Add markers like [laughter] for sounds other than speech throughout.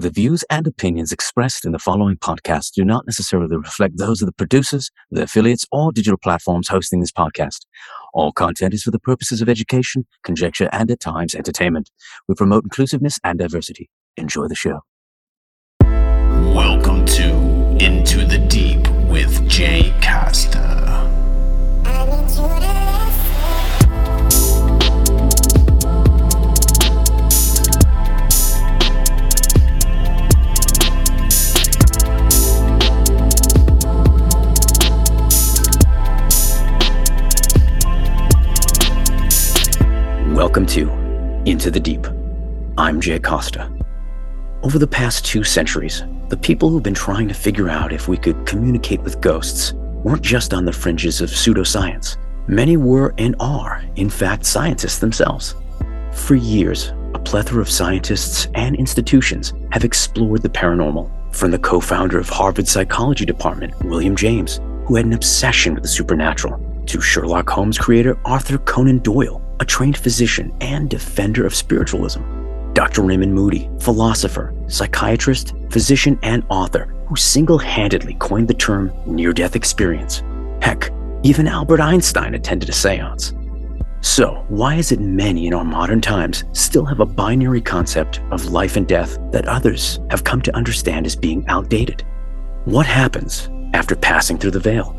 The views and opinions expressed in the following podcast do not necessarily reflect those of the producers, the affiliates, or digital platforms hosting this podcast. All content is for the purposes of education, conjecture, and at times entertainment. We promote inclusiveness and diversity. Enjoy the show. Welcome to Into the Deep with Jay Costa. Welcome to Into the Deep. I'm Jay Costa. Over the past two centuries, the people who've been trying to figure out if we could communicate with ghosts weren't just on the fringes of pseudoscience. Many were and are, in fact, scientists themselves. For years, a plethora of scientists and institutions have explored the paranormal, from the co founder of Harvard's psychology department, William James, who had an obsession with the supernatural, to Sherlock Holmes creator Arthur Conan Doyle, a trained physician and defender of spiritualism. Dr. Raymond Moody, philosopher, psychiatrist, physician, and author, who single handedly coined the term near death experience. Heck, even Albert Einstein attended a seance. So, why is it many in our modern times still have a binary concept of life and death that others have come to understand as being outdated? What happens after passing through the veil?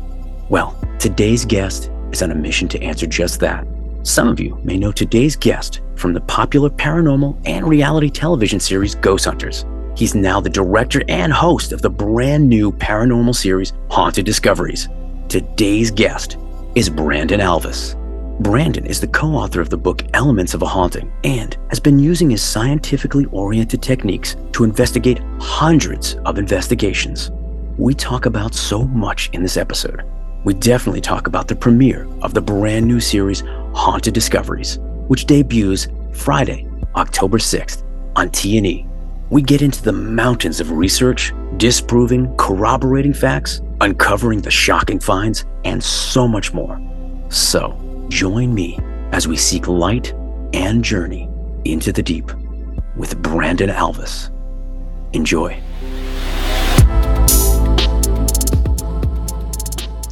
Well, today's guest is on a mission to answer just that some of you may know today's guest from the popular paranormal and reality television series Ghost Hunters. He's now the director and host of the brand new paranormal series Haunted Discoveries. Today's guest is Brandon Alvis. Brandon is the co author of the book Elements of a Haunting and has been using his scientifically oriented techniques to investigate hundreds of investigations. We talk about so much in this episode. We definitely talk about the premiere of the brand new series Haunted Discoveries, which debuts Friday, October 6th on T&E. We get into the mountains of research, disproving, corroborating facts, uncovering the shocking finds, and so much more. So, join me as we seek light and journey into the deep with Brandon Alvis. Enjoy.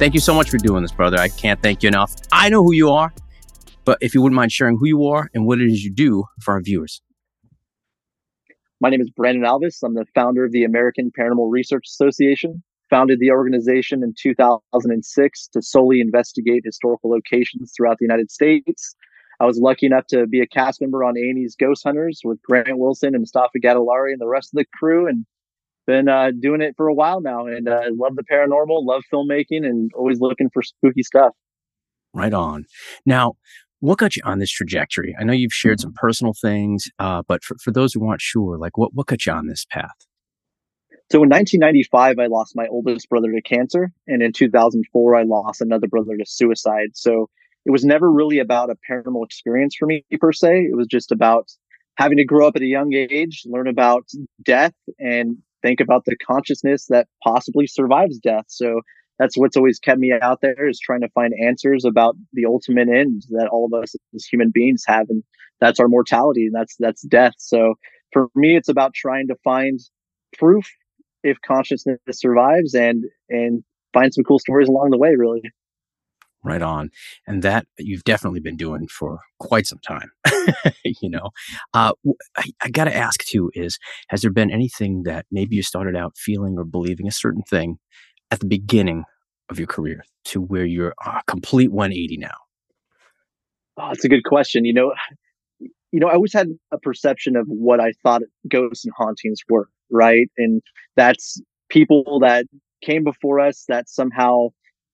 Thank you so much for doing this, brother. I can't thank you enough. I know who you are. But if you wouldn't mind sharing who you are and what it is you do for our viewers. My name is Brandon Alvis. I'm the founder of the American Paranormal Research Association. Founded the organization in 2006 to solely investigate historical locations throughout the United States. I was lucky enough to be a cast member on A&E's Ghost Hunters with Grant Wilson and Mustafa Gatollari and the rest of the crew, and been uh, doing it for a while now. And uh, love the paranormal, love filmmaking, and always looking for spooky stuff. Right on. Now, what got you on this trajectory? I know you've shared some personal things, uh, but for, for those who aren't sure, like what, what got you on this path? So in 1995, I lost my oldest brother to cancer. And in 2004, I lost another brother to suicide. So it was never really about a paranormal experience for me per se. It was just about having to grow up at a young age, learn about death and think about the consciousness that possibly survives death. So that's what's always kept me out there is trying to find answers about the ultimate end that all of us as human beings have and that's our mortality and that's that's death so for me it's about trying to find proof if consciousness survives and and find some cool stories along the way really right on and that you've definitely been doing for quite some time [laughs] you know uh, I, I gotta ask too is has there been anything that maybe you started out feeling or believing a certain thing at the beginning of your career to where you're a complete 180 now? Oh, that's a good question. You know, you know, I always had a perception of what I thought ghosts and hauntings were, right? And that's people that came before us that somehow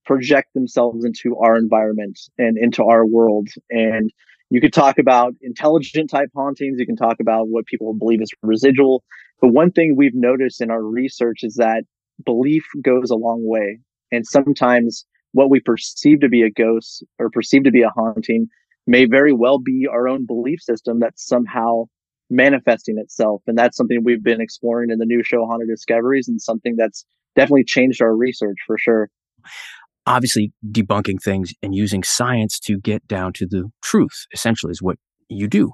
project themselves into our environment and into our world. And you could talk about intelligent type hauntings. You can talk about what people believe is residual. But one thing we've noticed in our research is that belief goes a long way. And sometimes what we perceive to be a ghost or perceive to be a haunting may very well be our own belief system that's somehow manifesting itself. And that's something we've been exploring in the new show Haunted Discoveries and something that's definitely changed our research for sure. Obviously, debunking things and using science to get down to the truth essentially is what you do.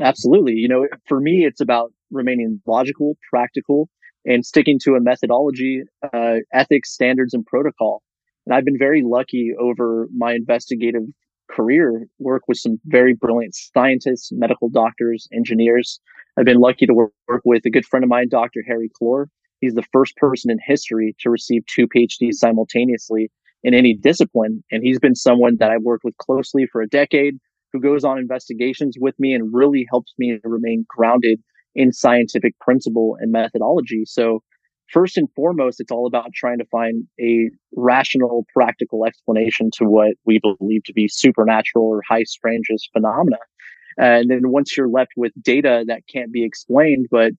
Absolutely. You know, for me, it's about remaining logical, practical, and sticking to a methodology, uh, ethics, standards, and protocol. And I've been very lucky over my investigative career, work with some very brilliant scientists, medical doctors, engineers. I've been lucky to work, with a good friend of mine, Dr. Harry Clore. He's the first person in history to receive two PhDs simultaneously in any discipline. And he's been someone that I've worked with closely for a decade who goes on investigations with me and really helps me remain grounded in scientific principle and methodology. So first and foremost, it's all about trying to find a rational, practical explanation to what we believe to be supernatural or high strangeness phenomena. And then once you're left with data that can't be explained, but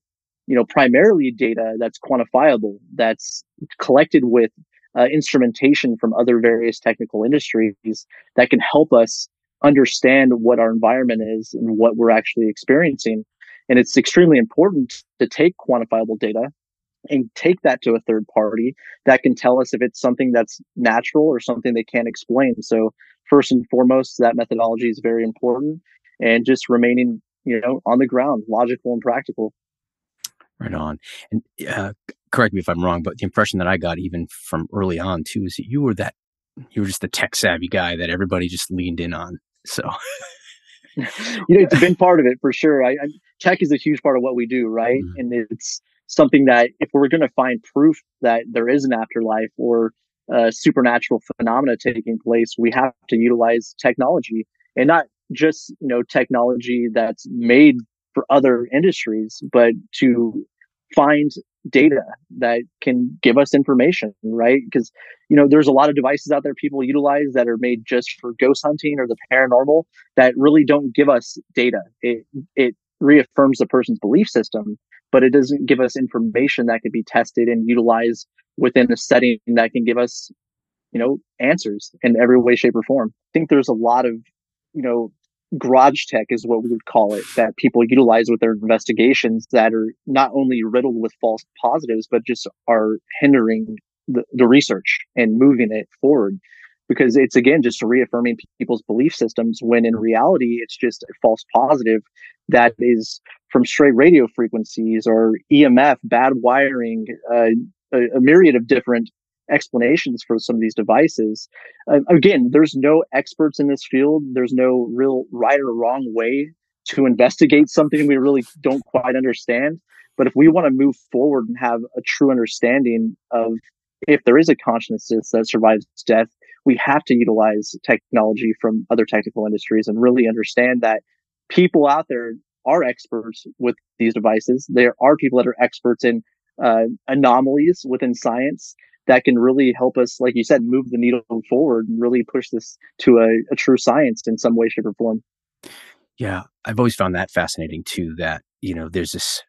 you know, primarily data that's quantifiable, that's collected with uh, instrumentation from other various technical industries that can help us understand what our environment is and what we're actually experiencing. And it's extremely important to take quantifiable data and take that to a third party that can tell us if it's something that's natural or something they can't explain. So first and foremost, that methodology is very important and just remaining, you know, on the ground, logical and practical. Right on. And uh, correct me if I'm wrong, but the impression that I got even from early on too is that you were that you were just the tech savvy guy that everybody just leaned in on. So, you know, it's been part of it for sure. I, I, tech is a huge part of what we do, right? Mm-hmm. And it's something that if we're going to find proof that there is an afterlife or a supernatural phenomena taking place, we have to utilize technology and not just you know technology that's made for other industries, but to find data that can give us information, right? Because, you know, there's a lot of devices out there people utilize that are made just for ghost hunting or the paranormal that really don't give us data. It, it reaffirms the person's belief system, but it doesn't give us information that can be tested and utilized within a setting that can give us, you know, answers in every way, shape, or form. I think there's a lot of, you know, garage tech is what we would call it that people utilize with their investigations that are not only riddled with false positives, but just are hindering the, the research and moving it forward. Because it's again just reaffirming people's belief systems when in reality it's just a false positive that is from stray radio frequencies or EMF, bad wiring, uh, a, a, myriad of different explanations for some of these devices. Uh, again, there's no experts in this field. There's no real right or wrong way to investigate something we really don't quite understand. But if we want to move forward and have a true understanding of if there is a consciousness that survives death, we have to utilize technology from other technical industries and really understand that people out there are experts with these devices. There are people that are experts in uh, anomalies within science that can really help us, like you said, move the needle forward and really push this to a, a true science in some way, shape, or form. Yeah, I've always found that fascinating too. That you know, there's this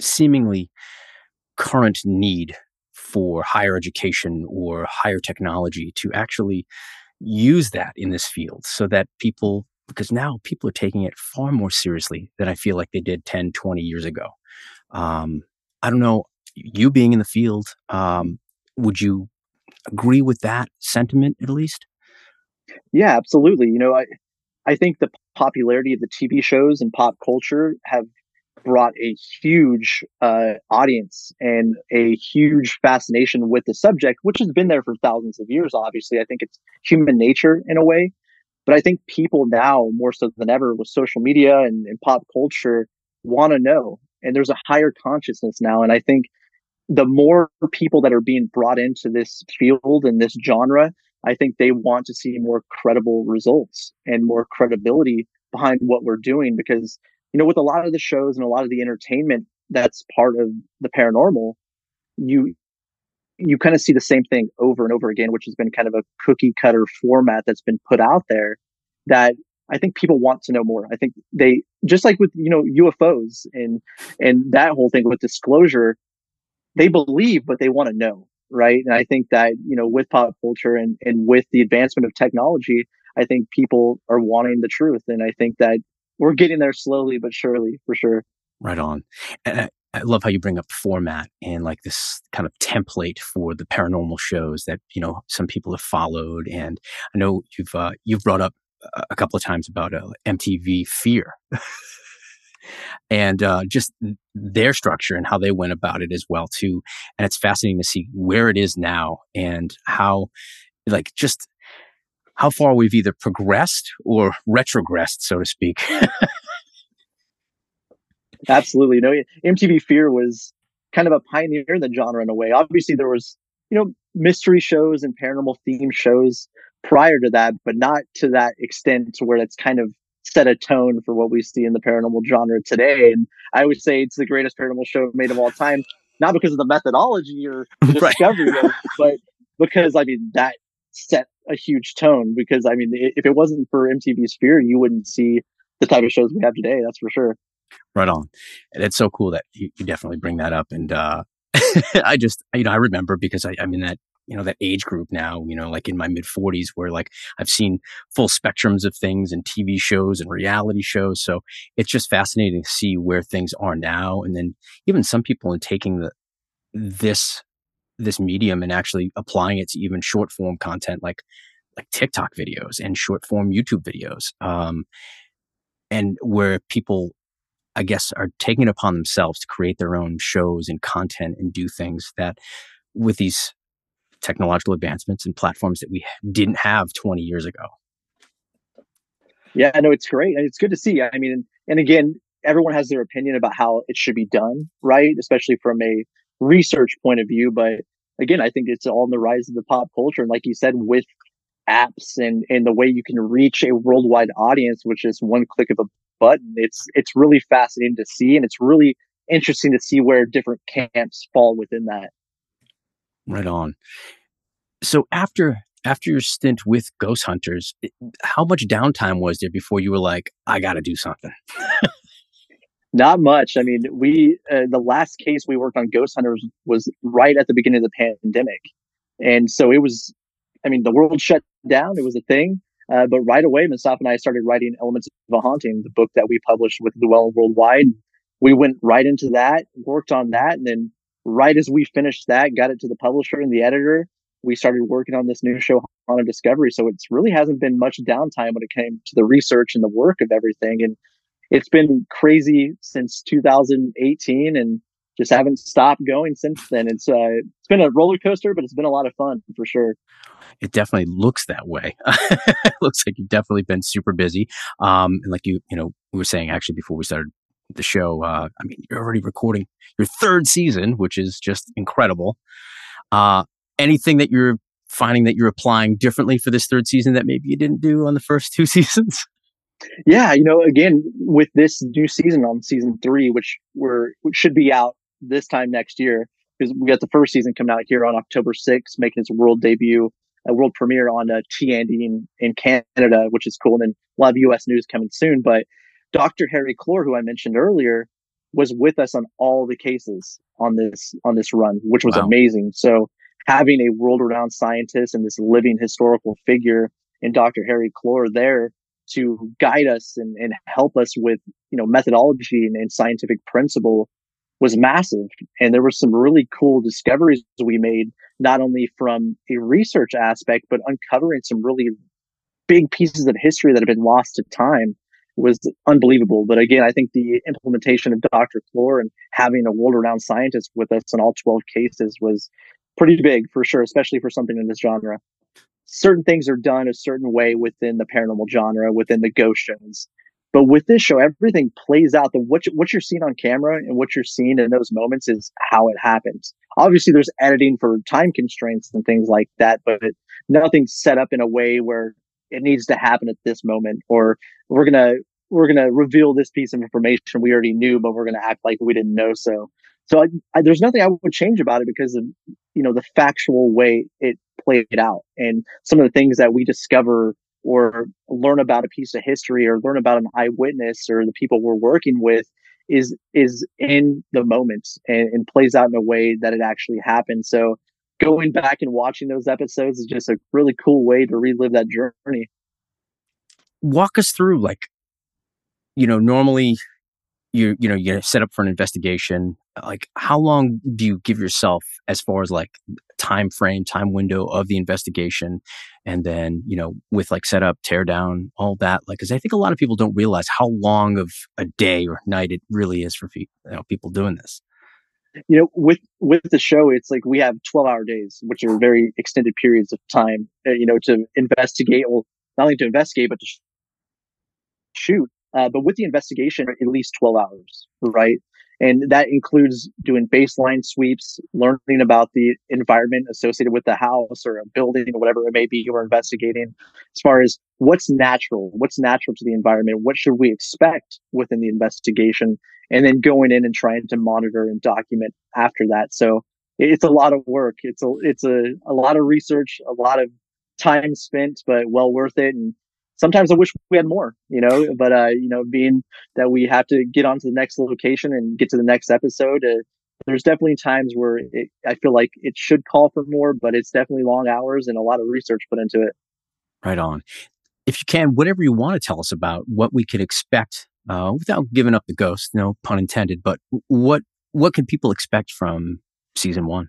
seemingly current need for higher education or higher technology to actually use that in this field so that people because now people are taking it far more seriously than i feel like they did 10 20 years ago um, i don't know you being in the field um, would you agree with that sentiment at least? Yeah, absolutely. You know, I I think the popularity of the TV shows and pop culture have brought a huge uh, audience and a huge fascination with the subject, which has been there for thousands of years. Obviously, I think it's human nature in a way, but I think people now more so than ever with social media and, and pop culture want to know, and there's a higher consciousness now, and I think the more people that are being brought into this field and this genre, I think they want to see more credible results and more credibility behind what we're doing because, you know, with a lot of the shows and a lot of the entertainment that's part of the paranormal, you you kind of see the same thing over and over again, which has been kind of a cookie cutter format that's been put out there that I think people want to know more. I think they just like with you know UFOs and and that whole thing with disclosure they believe, but they want to know, right? And I think that, you know, with pop culture and, and with the advancement of technology, I think people are wanting the truth. And I think that we're getting there slowly but surely for sure. Right on. And I, I love how you bring up format and like this kind of template for the paranormal shows that, you know, some people have followed. And I know you've, uh, you've brought up a couple of times about uh, MTV Fear. [laughs] and uh, just their structure and how they went about it as well too. And it's fascinating to see where it is now and how, like, just how far we've either progressed or retrogressed, so to speak. Absolutely. You know, MTV Fear was kind of a pioneer in the genre in a way. Obviously, there was, you know, mystery shows and paranormal theme shows prior to that, but not to that extent to where it's kind of set a tone for what we see in the paranormal genre today. And I would say it's the greatest paranormal show made of all time, not because of the methodology or [laughs] the discovery, right. but because I mean that set a huge tone. Because I mean, if it wasn't for MTV's Fear, you wouldn't see the type of shows we have today. That's for sure. Right on. And it's so cool that you, you definitely bring that up. And uh, [laughs] I just, you know, I remember because I, I'm in that you know that age group now you know like in my mid 40s where like i've seen full spectrums of things and tv shows and reality shows. So it's just fascinating to see where things are now. And then even some people in taking the this this medium and actually applying it to even short form content like like tiktok videos and short form youtube videos um and where people I guess, are taking it upon themselves to create their own shows and content and do things that with these technological advancements and platforms that we didn't have 20 years ago. Yeah, I know it's great. It's good to see. I mean, and again, everyone has their opinion about how it should be done, right? Especially from a research point of view. But again, I think it's all in the rise of the pop culture. And like you said, with apps and, and the way you can reach a worldwide audience, which is one click of a button, it's, it's really fascinating to see. And it's really interesting to see where different camps fall within that. Right on. So after after your stint with Ghost Hunters, how much downtime was there before you were like, I got to do something? Not much. I mean, we uh, the last case we worked on Ghost Hunters was right at the beginning of the pandemic, and so it was. I mean, the world shut down. It was a thing. Uh, but right away, Mustafa and I started writing Elements of a Haunting, the book that we published with Llewellyn Worldwide. We went right into that, worked on that, and then right as we finished that, got it to the publisher and the editor, we started working on this new show Haunted Discoveries. So it's really hasn't been much downtime when it came to the research and the work of everything. And it's been crazy since 2018 and just haven't stopped going since then. It's uh, it's been a roller coaster, but it's been a lot of fun for sure. It definitely looks that way. it [laughs] looks like you've definitely been super busy. Um, and like you, you know, we were saying actually before we started the show. Uh, I mean, you're already recording your third season, which is just incredible. Uh, anything that you're finding that you're applying differently for this third season that maybe you didn't do on the first [laughs] two seasons? Yeah, you know, again, with this new season on season three, which we're which should be out this time next year, because we got the first season coming out here on October 6th, making its world debut, a world premiere on uh, T&E in, in Canada, which is cool. And then we'll have US news coming soon. But Dr. Harry Clore, who I mentioned earlier, was with us on all the cases on this on this run, which was wow. amazing. So having a world-renowned scientist and this living historical figure in Dr. Harry Clore there to guide us and, and help us with you know methodology and, and scientific principle was massive. And there were some really cool discoveries we made, not only from a research aspect, but uncovering some really big pieces of history that have been lost to time was unbelievable. But again, I think the implementation of Dr. Clore and having a world renowned scientist with us in all 12 cases was pretty big for sure, especially for something in this genre. Certain things are done a certain way within the paranormal genre, within the ghost shows. But with this show, everything plays out. The what, you, what you're seeing on camera and what you're seeing in those moments is how it happens. Obviously, there's editing for time constraints and things like that, but nothing's set up in a way where it needs to happen at this moment or we're gonna we're gonna reveal this piece of information we already knew but we're gonna act like we didn't know so. So I, I, there's nothing i would change about it because of you know the factual way it played out and some of the things that we discover or learn about a piece of history or learn about an eyewitness or the people we're working with is is in the moment and, and plays out in a way that it actually happened. So going back and watching those episodes is just a really cool way to relive that journey. Walk us through, like, you know, normally you you know you set up for an investigation like how long do you give yourself as far as like time frame time window of the investigation and then you know with like setup tear down all that like because i think a lot of people don't realize how long of a day or night it really is for you know, people doing this you know with with the show it's like we have 12 hour days which are very extended periods of time uh, you know to investigate well not only to investigate but to shoot. Uh, but with the investigation at least 12 hours right and that includes doing baseline sweeps learning about the environment associated with the house or a building or whatever it may be we're investigating as far as what's natural what's natural to the environment what should we expect within the investigation and then going in and trying to monitor and document after that. So it's a lot of work. It's a, it's a, a lot of research, a lot of time spent, but well worth it. And sometimes I wish we had more, you know, but, uh, you know, being that we have to get on to the next location and get to the next episode, uh, there's definitely times where it, I feel like it should call for more, but it's definitely long hours and a lot of research put into it. Right on. If you can, whatever you want to tell us about what we could expect uh, without giving up the ghost, no pun intended. But what what can people expect from season one?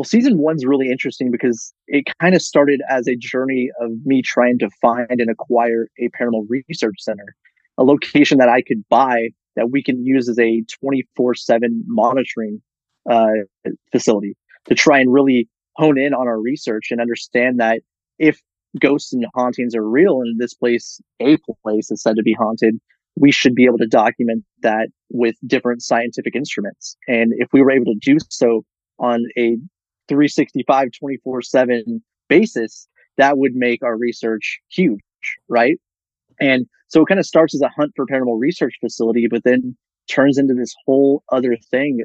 Well, season one's really interesting because it kind of started as a journey of me trying to find and acquire a paranormal research center, a location that I could buy that we can use as a 24 7 monitoring uh, facility to try and really hone in on our research and understand that if ghosts and hauntings are real and this place, a place is said to be haunted, we should be able to document that with different scientific instruments. And if we were able to do so on a 365, 24 seven basis, that would make our research huge, right? And so it kind of starts as a hunt for paranormal research facility, but then turns into this whole other thing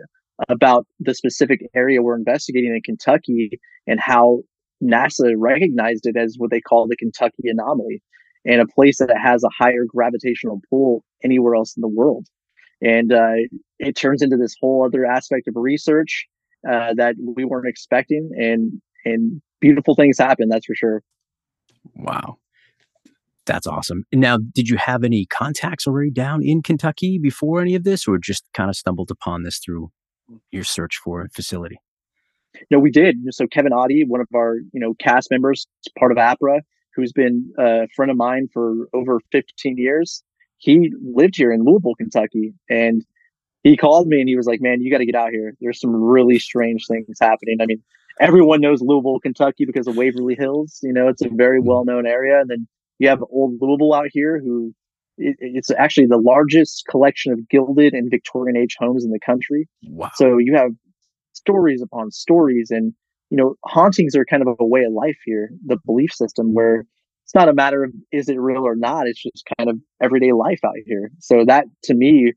about the specific area we're investigating in Kentucky and how NASA recognized it as what they call the Kentucky anomaly and a place that has a higher gravitational pull anywhere else in the world. And uh, it turns into this whole other aspect of research uh, that we weren't expecting, and and beautiful things happen. That's for sure. Wow, that's awesome. Now, did you have any contacts already down in Kentucky before any of this, or just kind of stumbled upon this through your search for a facility? No, we did. So Kevin Audi, one of our you know cast members, part of APRA, who's been a friend of mine for over 15 years. He lived here in Louisville, Kentucky, and he called me and he was like, "Man, you got to get out here. There's some really strange things happening." I mean, everyone knows Louisville, Kentucky because of Waverly Hills. You know, it's a very mm-hmm. well-known area, and then you have old Louisville out here, who it's actually the largest collection of gilded and Victorian age homes in the country. Wow. So you have stories upon stories and you know hauntings are kind of a way of life here the belief system where it's not a matter of is it real or not it's just kind of everyday life out here so that to me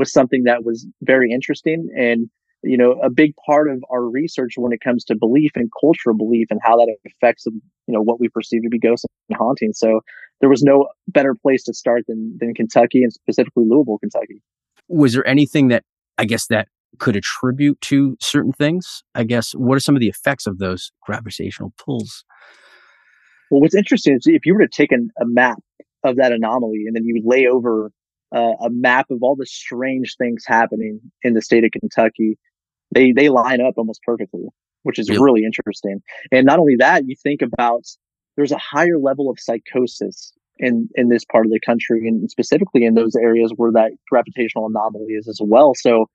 was something that was very interesting and you know a big part of our research when it comes to belief and cultural belief and how that affects you know what we perceive to be ghosts and haunting so there was no better place to start than than kentucky and specifically louisville kentucky was there anything that i guess that could attribute to certain things. I guess what are some of the effects of those gravitational pulls? Well, what's interesting is if you were to take an, a map of that anomaly and then you lay over uh, a map of all the strange things happening in the state of Kentucky, they they line up almost perfectly, which is really? really interesting. And not only that, you think about there's a higher level of psychosis in in this part of the country and specifically in those areas where that gravitational anomaly is as well. So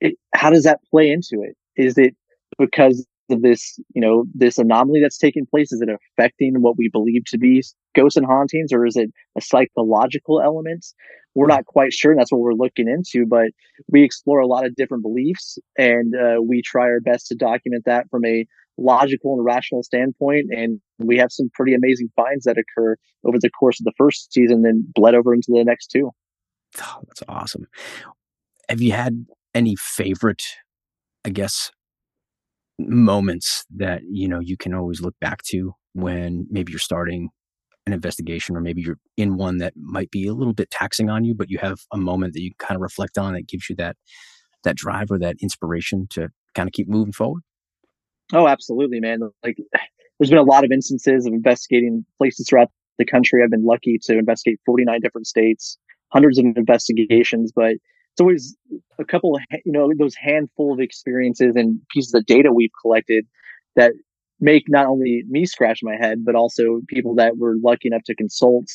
it, how does that play into it? Is it because of this, you know, this anomaly that's taking place? Is it affecting what we believe to be ghosts and hauntings, or is it a psychological element? We're not quite sure. And that's what we're looking into, but we explore a lot of different beliefs and uh, we try our best to document that from a logical and rational standpoint. And we have some pretty amazing finds that occur over the course of the first season, then bled over into the next two. Oh, that's awesome. Have you had any favorite, I guess, moments that you know you can always look back to when maybe you're starting an investigation or maybe you're in one that might be a little bit taxing on you but you have a moment that you kind of reflect on that gives you that that drive or that inspiration to kind of keep moving forward? Oh absolutely man. Like [sighs] there's been a lot of instances of investigating places throughout the country. I've been lucky to investigate 49 different states hundreds of investigations, but it's always a couple of you know those handful of experiences and pieces of data we've collected that make not only me scratch my head, but also people that were lucky enough to consult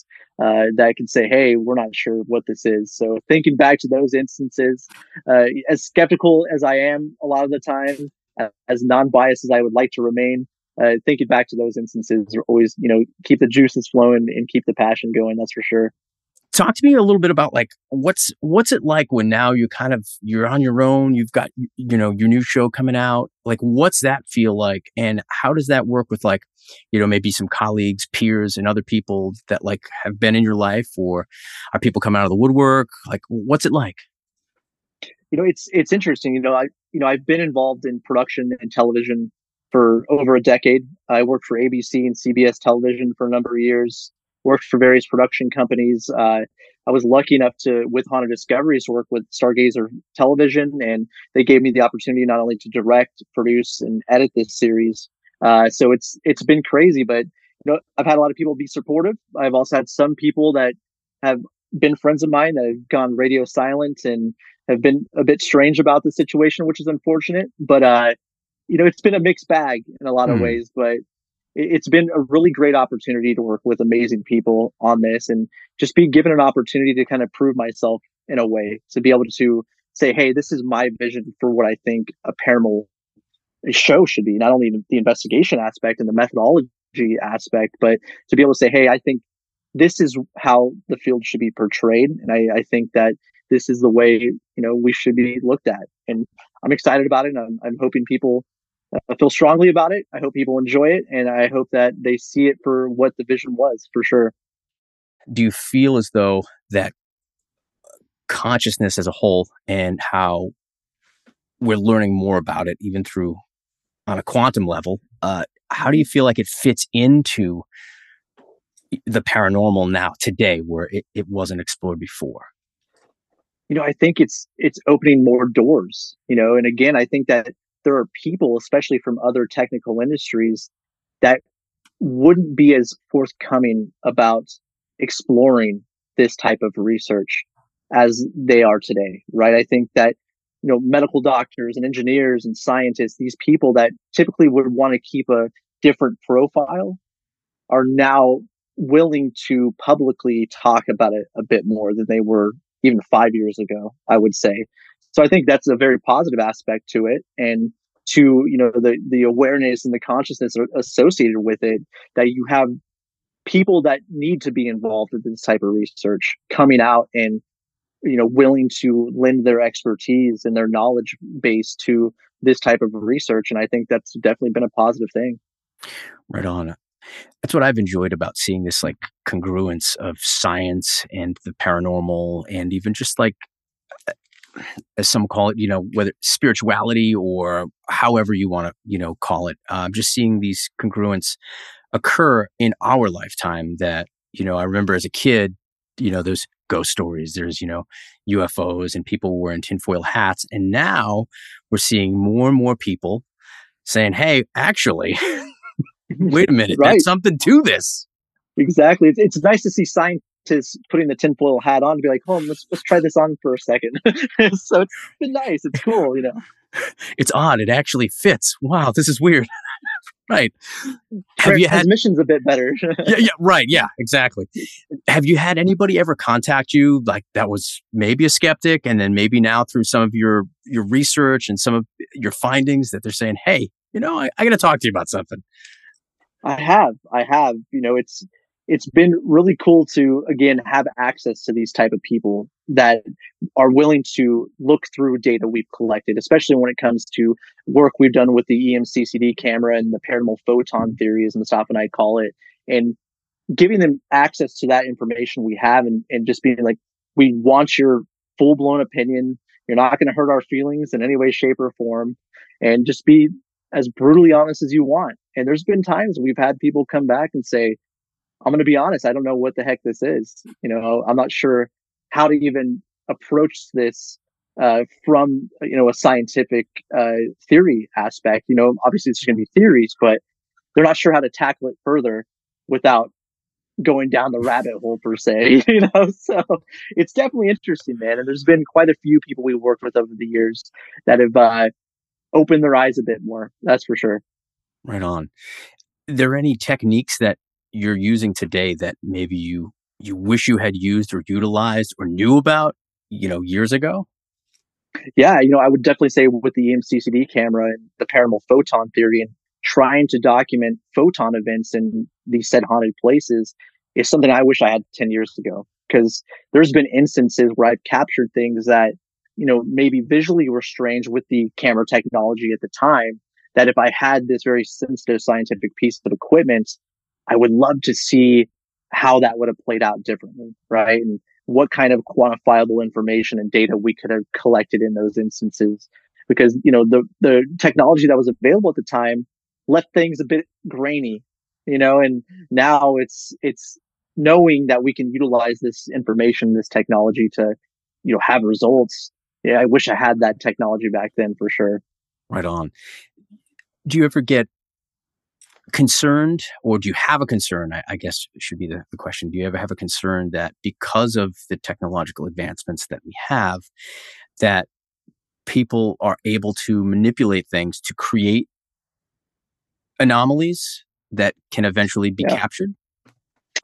uh, that can say, "Hey, we're not sure what this is." So thinking back to those instances, uh, as skeptical as I am a lot of the time, uh, as non-biased as I would like to remain, uh, thinking back to those instances always, you know, keep the juices flowing and keep the passion going. That's for sure talk to me a little bit about like what's what's it like when now you kind of you're on your own you've got you know your new show coming out. Like what's that feel like? And how does that work with like you know maybe some colleagues peers and other people that like have been in your life? Or are people coming out of the woodwork? Like what's it like? You know it's it's interesting you know i you know i've been involved in production and television for over a decade. I worked for abc and cbs television for a number of years worked for various production companies. Uh, I was lucky enough to, with Haunted Discoveries, work with Stargazer Television, and they gave me the opportunity not only to direct, produce, and edit this series. Uh, so it's it's been crazy, but you know, I've had a lot of people be supportive. I've also had some people that have been friends of mine that have gone radio silent and have been a bit strange about the situation, which is unfortunate. But uh, you know, it's been a mixed bag in a lot of mm. ways. But it's been a really great opportunity to work with amazing people on this and just be given an opportunity to kind of prove myself in a way to be able to say, Hey, this is my vision for what I think a paranormal show should be, not only the investigation aspect and the methodology aspect, but to be able to say, Hey, I think this is how the field should be portrayed. And I, I think that this is the way, you know, we should be looked at. And I'm excited about it. I'm, I'm hoping people I feel strongly about it. I hope people enjoy it, and I hope that they see it for what the vision was, for sure. Do you feel as though that consciousness as a whole and how we're learning more about it, even through on a quantum level, uh, how do you feel like it fits into the paranormal now today, where it, it wasn't explored before? You know, I think it's it's opening more doors. You know, and again, I think that there are people, especially from other technical industries, that wouldn't be as forthcoming about exploring this type of research as they are today, right? I think that, you know, medical doctors and engineers and scientists, these people that typically would want to keep a different profile are now willing to publicly talk about it a bit more than they were even five years ago, I would say. So I think that's a very positive aspect to it. And to, you know, the, the awareness and the consciousness associated with it that you have people that need to be involved in this type of research coming out and, you know, willing to lend their expertise and their knowledge base to this type of research. And I think that's definitely been a positive thing. Right on that's what I've enjoyed about seeing this like congruence of science and the paranormal and even just like as some call it, you know, whether spirituality or however you want to, you know, call it. Uh, just seeing these congruence occur in our lifetime that, you know, I remember as a kid, you know, those ghost stories, there's, you know, UFOs and people wearing tinfoil hats. And now we're seeing more and more people saying, hey, actually, [laughs] wait a minute, right. there's something to this. Exactly. It's, it's nice to see science to putting the tinfoil hat on to be like, oh, let's let's try this on for a second. [laughs] so it's been nice. It's cool, you know. [laughs] It's odd. It actually fits. Wow, this is weird. [laughs] right. Have you had missions a bit better? yeah, yeah, right. Yeah, exactly. Have you had anybody ever contact you like that was maybe a skeptic, and then maybe now through some of your your research and some of your findings that they're saying, hey, you know, I, I got to talk to you about something. I have, I have. You know, it's it's been really cool to again have access to these type of people that are willing to look through data we've collected, especially when it comes to work we've done with the EMCCD camera and the paranormal photon theories and stuff, and I call it, and giving them access to that information we have and, and just being like, we want your full blown opinion. You're not going to hurt our feelings in any way, shape, or form. And just be as brutally honest as you want. And there's been times we've had people come back and say, I'm going to be honest. I don't know what the heck this is. You know, I'm not sure how to even approach this uh, from you know a scientific uh, theory aspect. You know, obviously it's going to be theories, but they're not sure how to tackle it further without going down the rabbit hole per se, [laughs] you know. So it's definitely interesting, man. And there's been quite a few people we've worked with over the years that have uh, opened their eyes a bit more. That's for sure. Right on. Are there any techniques that you're using today that maybe you you wish you had used or utilized or knew about, you know, years ago? Yeah, you know, I would definitely say with the EMCCD camera and the paranormal photon theory and trying to document photon events in these said haunted places is something I wish I had 10 years ago. Because there's been instances where I've captured things that, you know, maybe visually were strange with the camera technology at the time. That if I had this very sensitive scientific piece of equipment, I would love to see how that would have played out differently, right? And what kind of quantifiable information and data we could have collected in those instances. Because, you know, the, the technology that was available at the time left things a bit grainy, you know, and now it's, it's knowing that we can utilize this information, this technology to, you know, have results. Yeah, I wish I had that technology back then for sure. Right on. Do you ever get concerned or do you have a concern I, I guess should be the, the, question. Do you ever have a concern that because of the technological advancements that we have that people are able to manipulate things to create anomalies that can eventually be yeah. captured?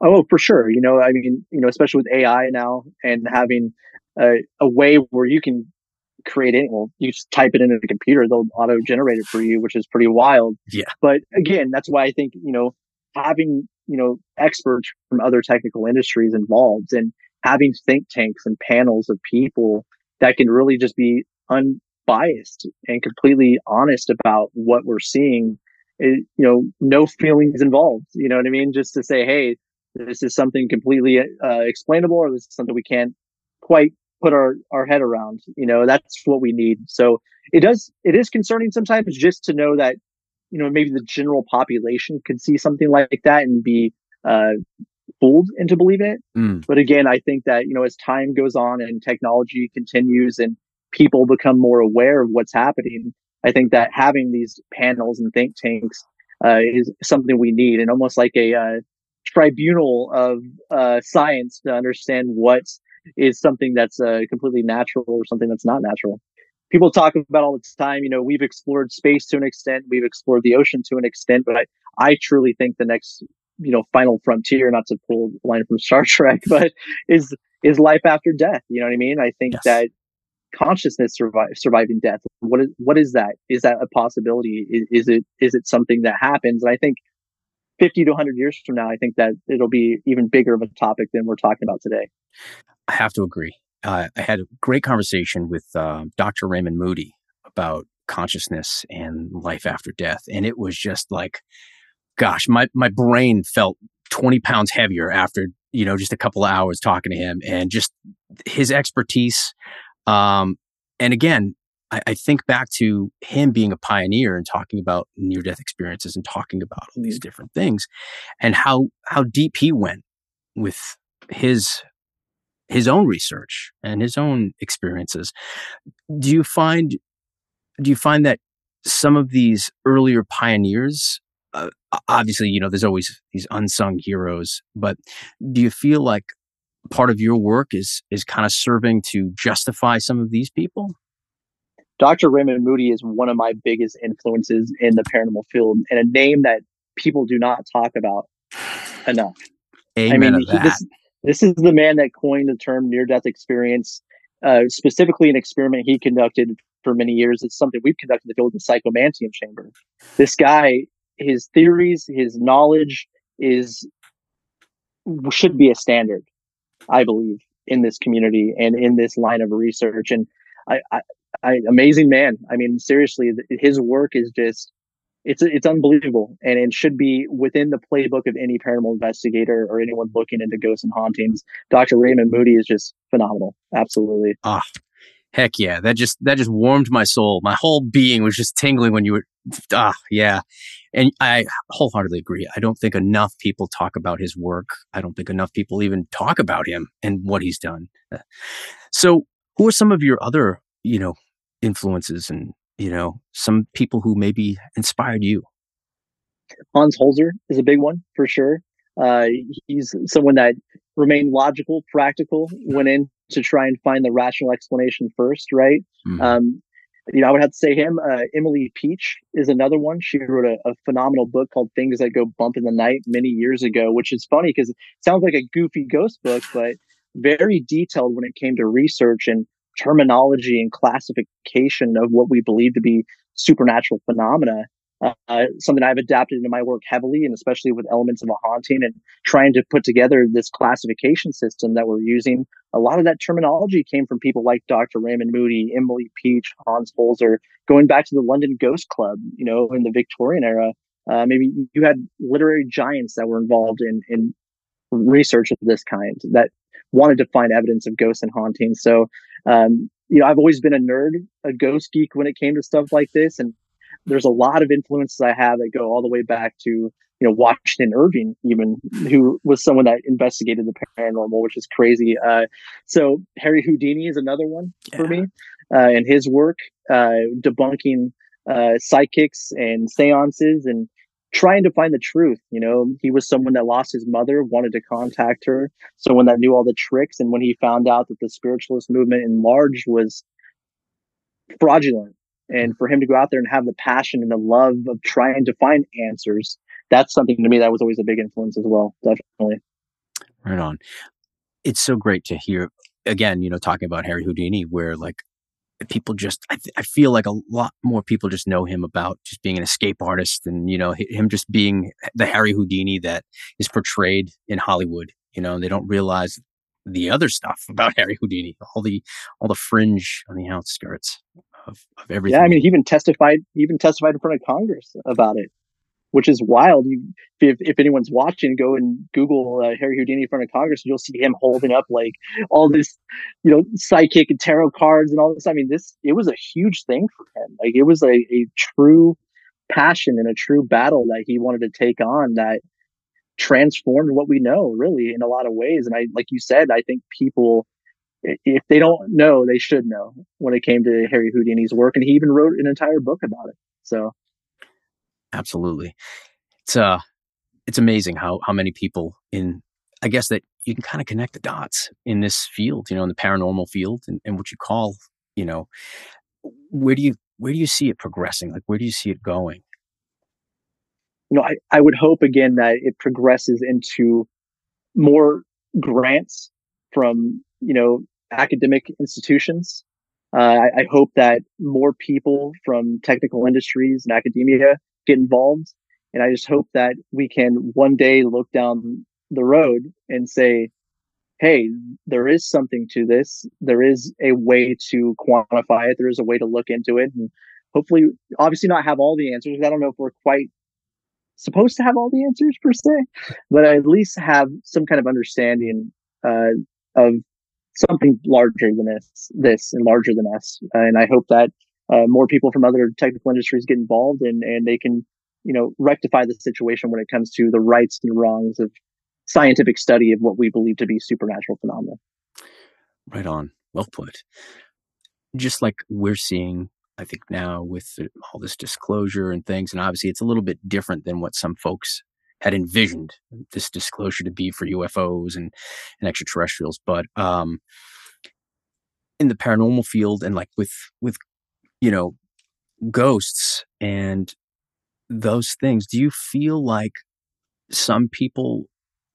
Oh for sure. You know i mean you know especially with ai now and having a, a way where you can create any, well, you just type it into the computer, they'll auto generate it for you, which is pretty wild. Yeah. But again, that's why I think, you know, having, you know, experts from other technical industries involved and having think tanks and panels of people that can really just be unbiased and completely honest about what we're seeing. It, you know, no feelings involved. You know what I mean? Just to say, hey, this is something completely uh, explainable, or this is something we can't quite put our our head around you know that's what we need so it does it is concerning sometimes just to know that you know maybe the general population could see something like that and be uh fooled into believing it mm. but again i think that you know as time goes on and technology continues and people become more aware of what's happening i think that having these panels and think tanks uh, is something we need and almost like a uh, tribunal of uh, science to understand what is something that's uh, completely natural or something that's not natural. People talk about all the time, you know, we've explored space to an extent, we've explored the ocean to an extent, but I, I truly think the next, you know, final frontier, not to pull a line from [laughs] Star Trek, but is, is life after death. You know what I mean? I think yes. that consciousness survive, surviving death. What is, what is that? Is that a possibility? Is, is it, is it something that happens? And I think 50 to 100 years from now, I think that it'll be even bigger of a topic than we're talking about today. I have to agree. Uh, I had a great conversation with uh, Dr. Raymond Moody about consciousness and life after death. And it was just like, gosh, my, my brain felt 20 pounds heavier after, you know, just a couple of hours talking to him and just his expertise. Um, and again, I, I think back to him being a pioneer and talking about near death experiences and talking about all these different things and how, how deep he went with his his own research and his own experiences. Do you find do you find that some of these earlier pioneers uh, obviously you know there's always these unsung heroes but do you feel like part of your work is is kind of serving to justify some of these people? Dr raymond moody is one of my biggest influences in the paranormal field and a name that people do not talk about enough. Amen I mean, he, this, this is the man that coined the term near death experience, uh, specifically an experiment he conducted for many years. It's something we've conducted the of the psychomanteum chamber. This guy, his theories, his knowledge is should be a standard, I believe, in this community and in this line of research. And I, I, I amazing man. I mean, seriously, his work is just it's it's unbelievable. And it should be within the playbook of any paranormal investigator or anyone looking into ghosts and hauntings. Dr raymond moody is just phenomenal. Absolutely. Ah heck yeah. That just that just warmed my soul. My whole being was just tingling when you were ah yeah. And i wholeheartedly agree. I don't think enough people talk about his work. I don't think enough people even talk about him and what he's done. So who are some of your other you know influences and you know, some people who maybe inspired you? Hans Holzer is a big one for sure. Uh, he's someone that remained logical, practical, went in to try and find the rational explanation first, right? Mm-hmm. Um, you know, I would have to say him. Uh, Emily Peach is another one. She wrote a, a, phenomenal book called Things That Go Bump in the Night many years ago, which is funny because it sounds like a goofy ghost book, but very detailed when it came to research and terminology and classification of what we believe to be supernatural phenomena uh, something I've adapted into my work heavily, and especially with elements of a haunting and trying to put together this classification system that we're using. A lot of that terminology came from people like Dr. Raymond Moody, Emily Peach, Hans Holzer, going back to the London Ghost Club, you know, in the Victorian era. Uh, maybe you had literary giants that were involved in, in research of this kind that wanted to find evidence of ghosts and hauntings. So, um, you know, I've always been a nerd, a ghost geek when it came to stuff like this. And there's a lot of influences I have that go all the way back to you know Washington Irving, even who was someone that investigated the paranormal, which is crazy. Uh, so Harry Houdini is another one yeah. for me, uh, and his work uh, debunking uh, psychics and seances and trying to find the truth. You know, he was someone that lost his mother, wanted to contact her, someone that knew all the tricks, and when he found out that the spiritualist movement in large was fraudulent and for him to go out there and have the passion and the love of trying to find answers, that's something to me that was always a big influence as well. Definitely. Right on. It's so great to hear again, you know, talking about Harry Houdini, where like people just, I, th- I feel like a lot more people just know him about just being an escape artist and, you know, him just being the Harry Houdini that is portrayed in Hollywood. You know, they don't realize the other stuff about [laughs] Harry Houdini, all the all the fringe on the outskirts of, of everything. Yeah, I mean, he even testified, he even testified in front of Congress about it, which is wild. You, if, if anyone's watching, go and Google uh, Harry Houdini in front of Congress, and you'll see him holding up like all this, you know, psychic and tarot cards and all this. I mean, this it was a huge thing for him. Like it was a, a true passion and a true battle that he wanted to take on that transformed what we know really in a lot of ways and i like you said i think people if they don't know, they should know when it came to Harry Houdini's work. And he even wrote an entire book about it. So absolutely. It's uh it's amazing how how many people in I guess that you can kind of connect the dots in this field, you know, in the paranormal field and, and what you call, you know, where do you where do you see it progressing? Like where do you see it going? You know, I, I would hope again that it progresses into more grants from, you know, academic institutions. Uh, I, I, hope that more people from technical industries and academia get involved. And I just hope that we can one day look down the road and say, hey, there is something to this. There is a way to quantify it. There is a way to look into it. And hopefully, obviously, not have all the answers. I don't know if we're quite supposed to have all the answers per se, but at least have some kind of understanding uh, of something larger than this, this and larger than us. And I hope that uh, more people from other technical industries get involved and, and they can, you know, rectify the situation when it comes to the rights and wrongs of scientific study of what we believe to be supernatural phenomena. Right on. Well put. Just like we're seeing, I think now with all this disclosure and things, and obviously it's a little bit different than what some folks had envisioned this disclosure to be for UFOs and, and extraterrestrials. But um, in the paranormal field and like with with you know ghosts and those things, do you feel like some people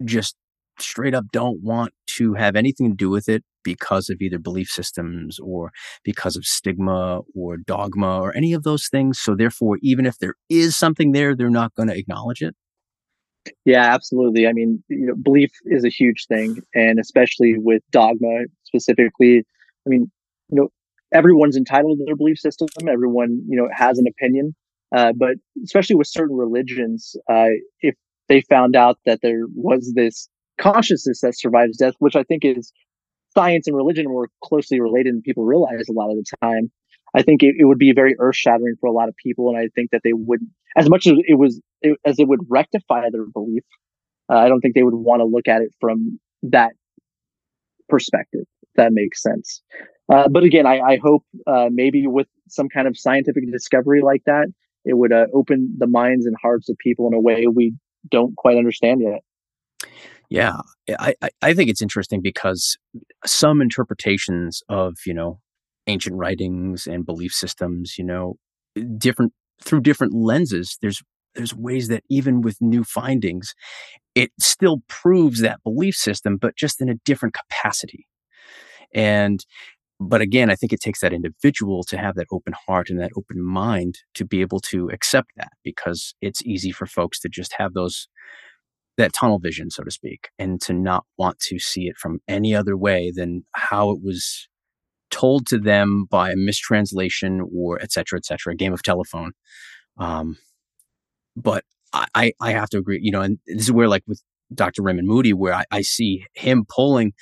just straight up don't want to have anything to do with it because of either belief systems or because of stigma or dogma or any of those things. So therefore, even if there is something there, they're not going to acknowledge it. Yeah, absolutely. I mean, you know, belief is a huge thing, and especially with dogma specifically. I mean, you know, everyone's entitled to their belief system. Everyone, you know, has an opinion. Uh, but especially with certain religions, uh, if they found out that there was this consciousness that survives death, which I think is science and religion more closely related than people realize a lot of the time. I think it, it would be very earth shattering for a lot of people. And I think that they would, as much as it was, it, as it would rectify their belief, uh, I don't think they would want to look at it from that perspective. If that makes sense. Uh, but again, I, I hope uh, maybe with some kind of scientific discovery like that, it would uh, open the minds and hearts of people in a way we don't quite understand yet. Yeah, I, I think it's interesting because some interpretations of you know ancient writings and belief systems, you know, different through different lenses. There's there's ways that even with new findings, it still proves that belief system, but just in a different capacity. And but again, I think it takes that individual to have that open heart and that open mind to be able to accept that because it's easy for folks to just have those that tunnel vision, so to speak, and to not want to see it from any other way than how it was told to them by a mistranslation or et cetera, et cetera, a game of telephone. Um, but I, I have to agree, you know, and this is where like with Dr. Raymond Moody, where I, I see him pulling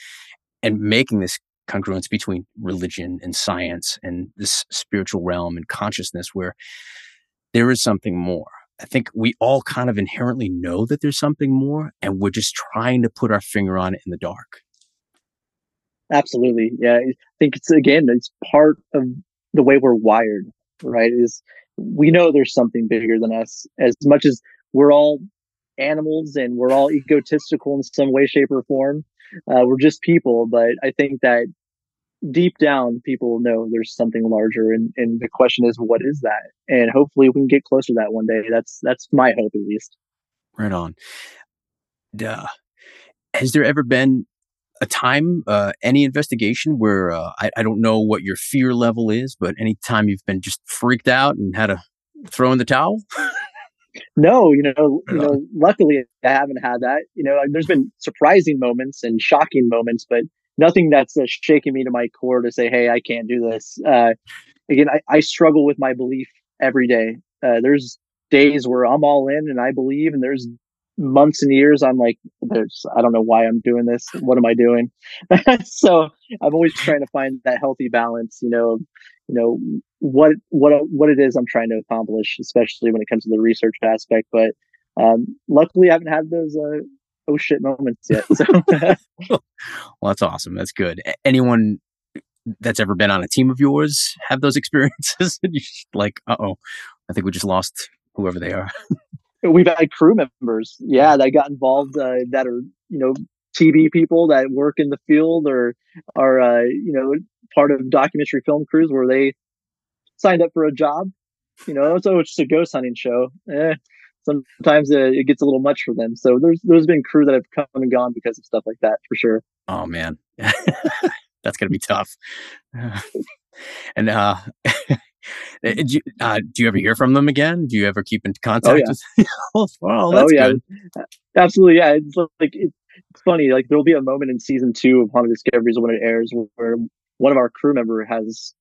and making this congruence between religion and science and this spiritual realm and consciousness where there is something more. I think we all kind of inherently know that there's something more and we're just trying to put our finger on it in the dark. Absolutely. Yeah. I think it's again, it's part of the way we're wired, right? Is we know there's something bigger than us as much as we're all animals and we're all egotistical in some way, shape, or form. Uh, we're just people, but I think that deep down, people know there's something larger, and and the question is, what is that? And hopefully, we can get closer to that one day. That's that's my hope, at least. Right on. Duh. Has there ever been a time, uh, any investigation where uh, I, I don't know what your fear level is, but any time you've been just freaked out and had to throw in the towel? [laughs] no, you know, you know, luckily I haven't had that. You know, there's been surprising moments and shocking moments, but nothing that's uh, shaking me to my core to say, "Hey, I can't do this." Uh, again, I, I, struggle with my belief every day. Uh, there's days where I'm all in and I believe, and there's months and years I'm like, "There's I don't know why I'm doing this. What am I doing?" [laughs] so I'm always trying to find that healthy balance. You know, you know what what what it is I'm trying to accomplish, especially when it comes to the research aspect. But um, luckily, I haven't had those uh, oh shit moments yet. So. [laughs] well, that's awesome. That's good. Anyone that's ever been on a team of yours have those [laughs] experiences? [laughs] like, uh oh, I think we just lost whoever they are. We've had crew members, yeah, that got involved uh, that are you know TV people that work in the field or are uh, you know part of documentary film crews where they signed up for a job. You know, so it's just a ghost hunting show. Eh, sometimes uh, it gets a little much for them. So there's there's been crew that have come and gone because of stuff like that for sure. Oh man, [laughs] that's gonna be tough. [laughs] and uh, [laughs] eh, do you, uh, do you ever hear from them again? Do you ever keep in oh, contact? Oh, yeah. with oh, that's oh, yeah. good. Absolutely, yeah. It's like it's funny. Like there'll be a moment in season two of Haunted Discoveries when it airs where one of our crew member has.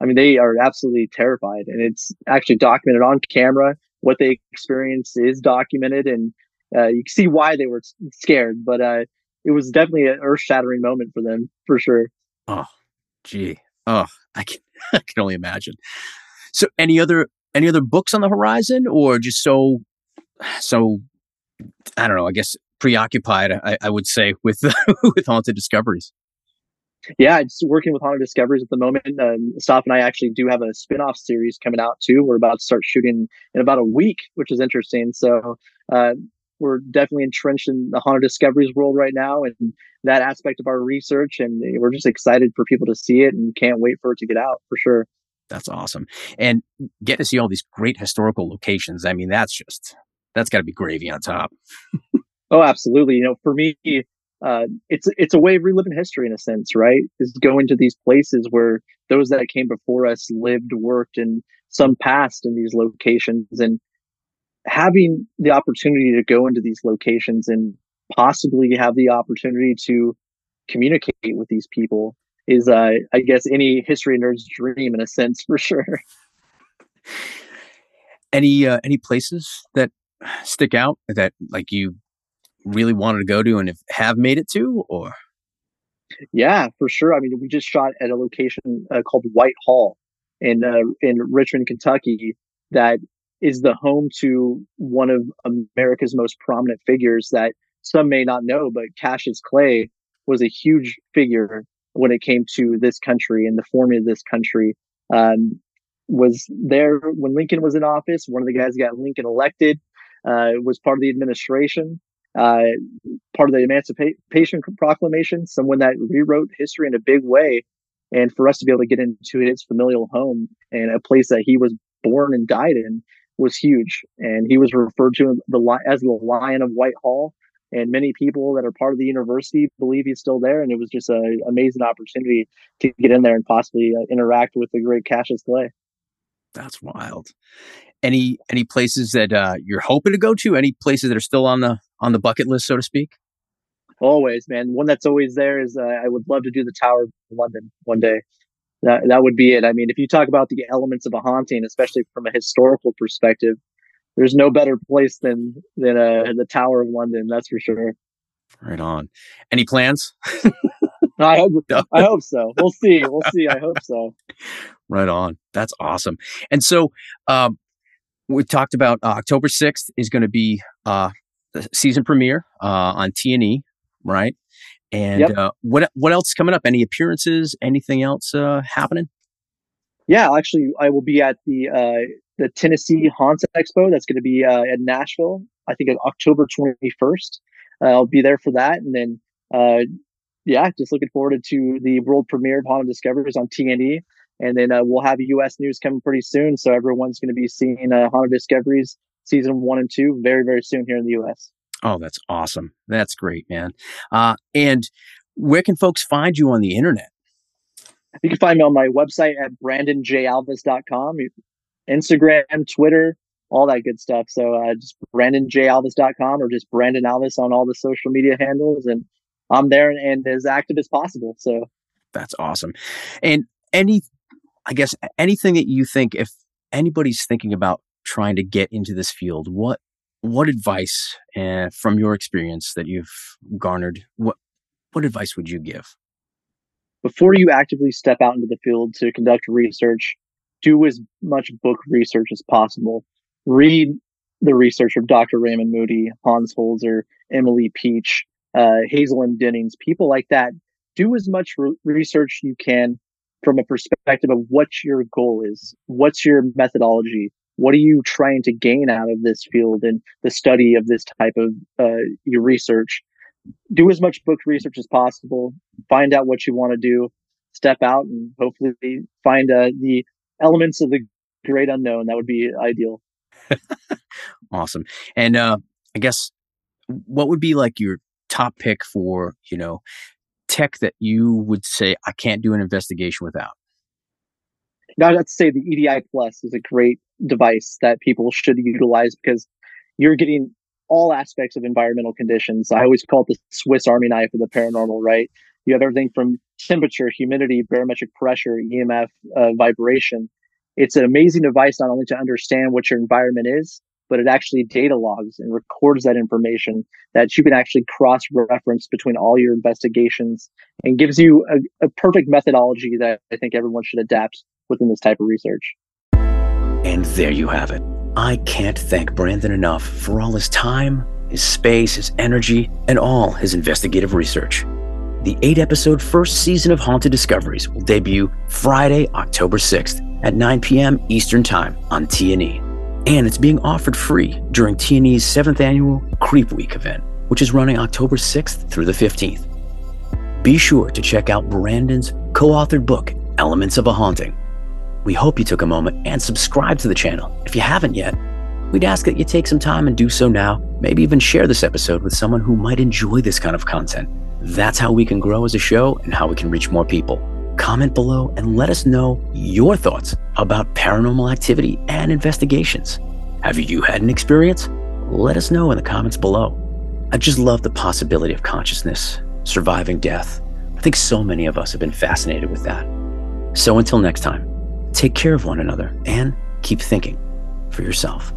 I mean, they are absolutely terrified, and it's actually documented on camera what they experienced is documented and uh, you can see why they were scared but uh, it was definitely an earth-shattering moment for them for sure. Oh gee. Oh i can [laughs] i can only imagine. So any other any other books on the horizon or just so so i don't know i guess preoccupied i, I would say with [laughs] with haunted discoveries yeah, it's working with Haunted Discoveries at the moment. Um, Staff and I actually do have a spin-off series coming out too. We're about to start shooting in about a week, which is interesting. So uh, we're definitely entrenched in the Haunted Discoveries world right now and that aspect of our research. And we're just excited for people to see it and can't wait for it to get out for sure. That's awesome. And get to see all these great historical locations. I mean, that's just, that's got to be gravy on top. [laughs] oh, absolutely. You know, for me, uh, it's it's a way of reliving history in a sense, right? Is going to these places where those that came before us lived, worked, and some passed in these locations, and having the opportunity to go into these locations and possibly have the opportunity to communicate with these people is, uh, I guess, any history nerd's dream in a sense, for sure. [laughs] Any uh, any places that stick out that like you really wanted to go to and have made it to or? Yeah for sure. I mean we just shot at a location uh, called white hall in uh, in richmond kentucky that is the home to one of america's most prominent figures that some may not know but cassius clay was a huge figure when it came to this country and the forming of this country. Um, was there when lincoln was in office. One of the guys got lincoln elected uh, was part of the administration uh, part of the Emancipation Proclamation, someone that rewrote history in a big way. And for us to be able to get into his familial home and a place that he was born and died in was huge. And he was referred to as the Lion of Whitehall. And many people that are part of the university believe he's still there. And it was just an amazing opportunity to get in there and possibly uh, interact with the great Cassius Clay. That's wild. Any any places that uh, you're hoping to go to? Any places that are still on the on the bucket list, so to speak? Always, man. One that's always there is uh, I would love to do the Tower of London one day. That that would be it. I mean, if you talk about the elements of a haunting, especially from a historical perspective, there's no better place than than uh, the Tower of London. That's for sure. Right on. Any plans? [laughs] I hope. I hope so. We'll see. We'll see. I hope so. [laughs] Right on. That's awesome. And so, um, we talked about uh, October sixth is going to be uh, season premiere uh, on T and E, right? And yep. uh, what what else is coming up? Any appearances? Anything else uh, happening? Yeah, actually, I will be at the uh, the Tennessee Haunts Expo. That's going to be uh, at Nashville. I think on October twenty first. Uh, I'll be there for that, and then uh, yeah, just looking forward to the world premiere of Haunted Discoveries on T&E. And then uh, we'll have U.S. news coming pretty soon, so everyone's going to be seeing uh, Haunted Discoveries season one and two very, very soon here in the U.S. Oh, that's awesome. That's great, man. Uh, and where can folks find you on the internet? You can find me on my website at brandonjalvis.com, Instagram, Twitter, all that good stuff. So uh, just brandonjalvis.com or just Brandon Alvis on all the social media handles. And I'm there and, and as active as possible. So that's awesome. And any, I guess, anything that you think, if anybody's thinking about trying to get into this field, what what advice uh, from your experience that you've garnered what what advice would you give? Before you actively step out into the field to conduct research do as much book research as possible. Read the research of dr raymond moody hans holzer emily peach uh, hazel and dennings people like that. Do as much re- research you can from a perspective of what your goal is what's your methodology what are you trying to gain out of this field and the study of this type of uh, your research? Do as much book research as possible. Find out what you want to do. Step out and hopefully find uh, the elements of the great unknown. That would be ideal. [laughs] Awesome. And uh, i guess what would be like your top pick for you know tech that you would say i can't do an investigation without now, I'd say the EDI Plus is a great device that people should utilize because you're getting all aspects of environmental conditions. I always call it the Swiss Army knife of the paranormal, right? You have everything from temperature, humidity, barometric pressure, EMF, uh, vibration. It's an amazing device not only to understand what your environment is, but it actually data logs and records that information that you can actually cross reference between all your investigations and gives you a, a perfect methodology that I think everyone should adapt within this type of research. And there you have it. I can't thank Brandon enough for all his time, his space, his energy, and all his investigative research. The eight episode first season of Haunted Discoveries will debut Friday, October 6th at 9 p.m. Eastern Time on T&E. And it's being offered free during T&E's seventh annual Creep Week event, which is running October 6th through the 15th. Be sure to check out Brandon's co authored book, Elements of a Haunting we hope you took a moment and subscribe to the channel. If you haven't yet, we'd ask that you take some time and do so now. Maybe even share this episode with someone who might enjoy this kind of content. That's how we can grow as a show and how we can reach more people. Comment below and let us know your thoughts about paranormal activity and investigations. Have you had an experience? Let us know in the comments below. I just love the possibility of consciousness, surviving death. I think so many of us have been fascinated with that. So until next time, Take care of one another and keep thinking for yourself.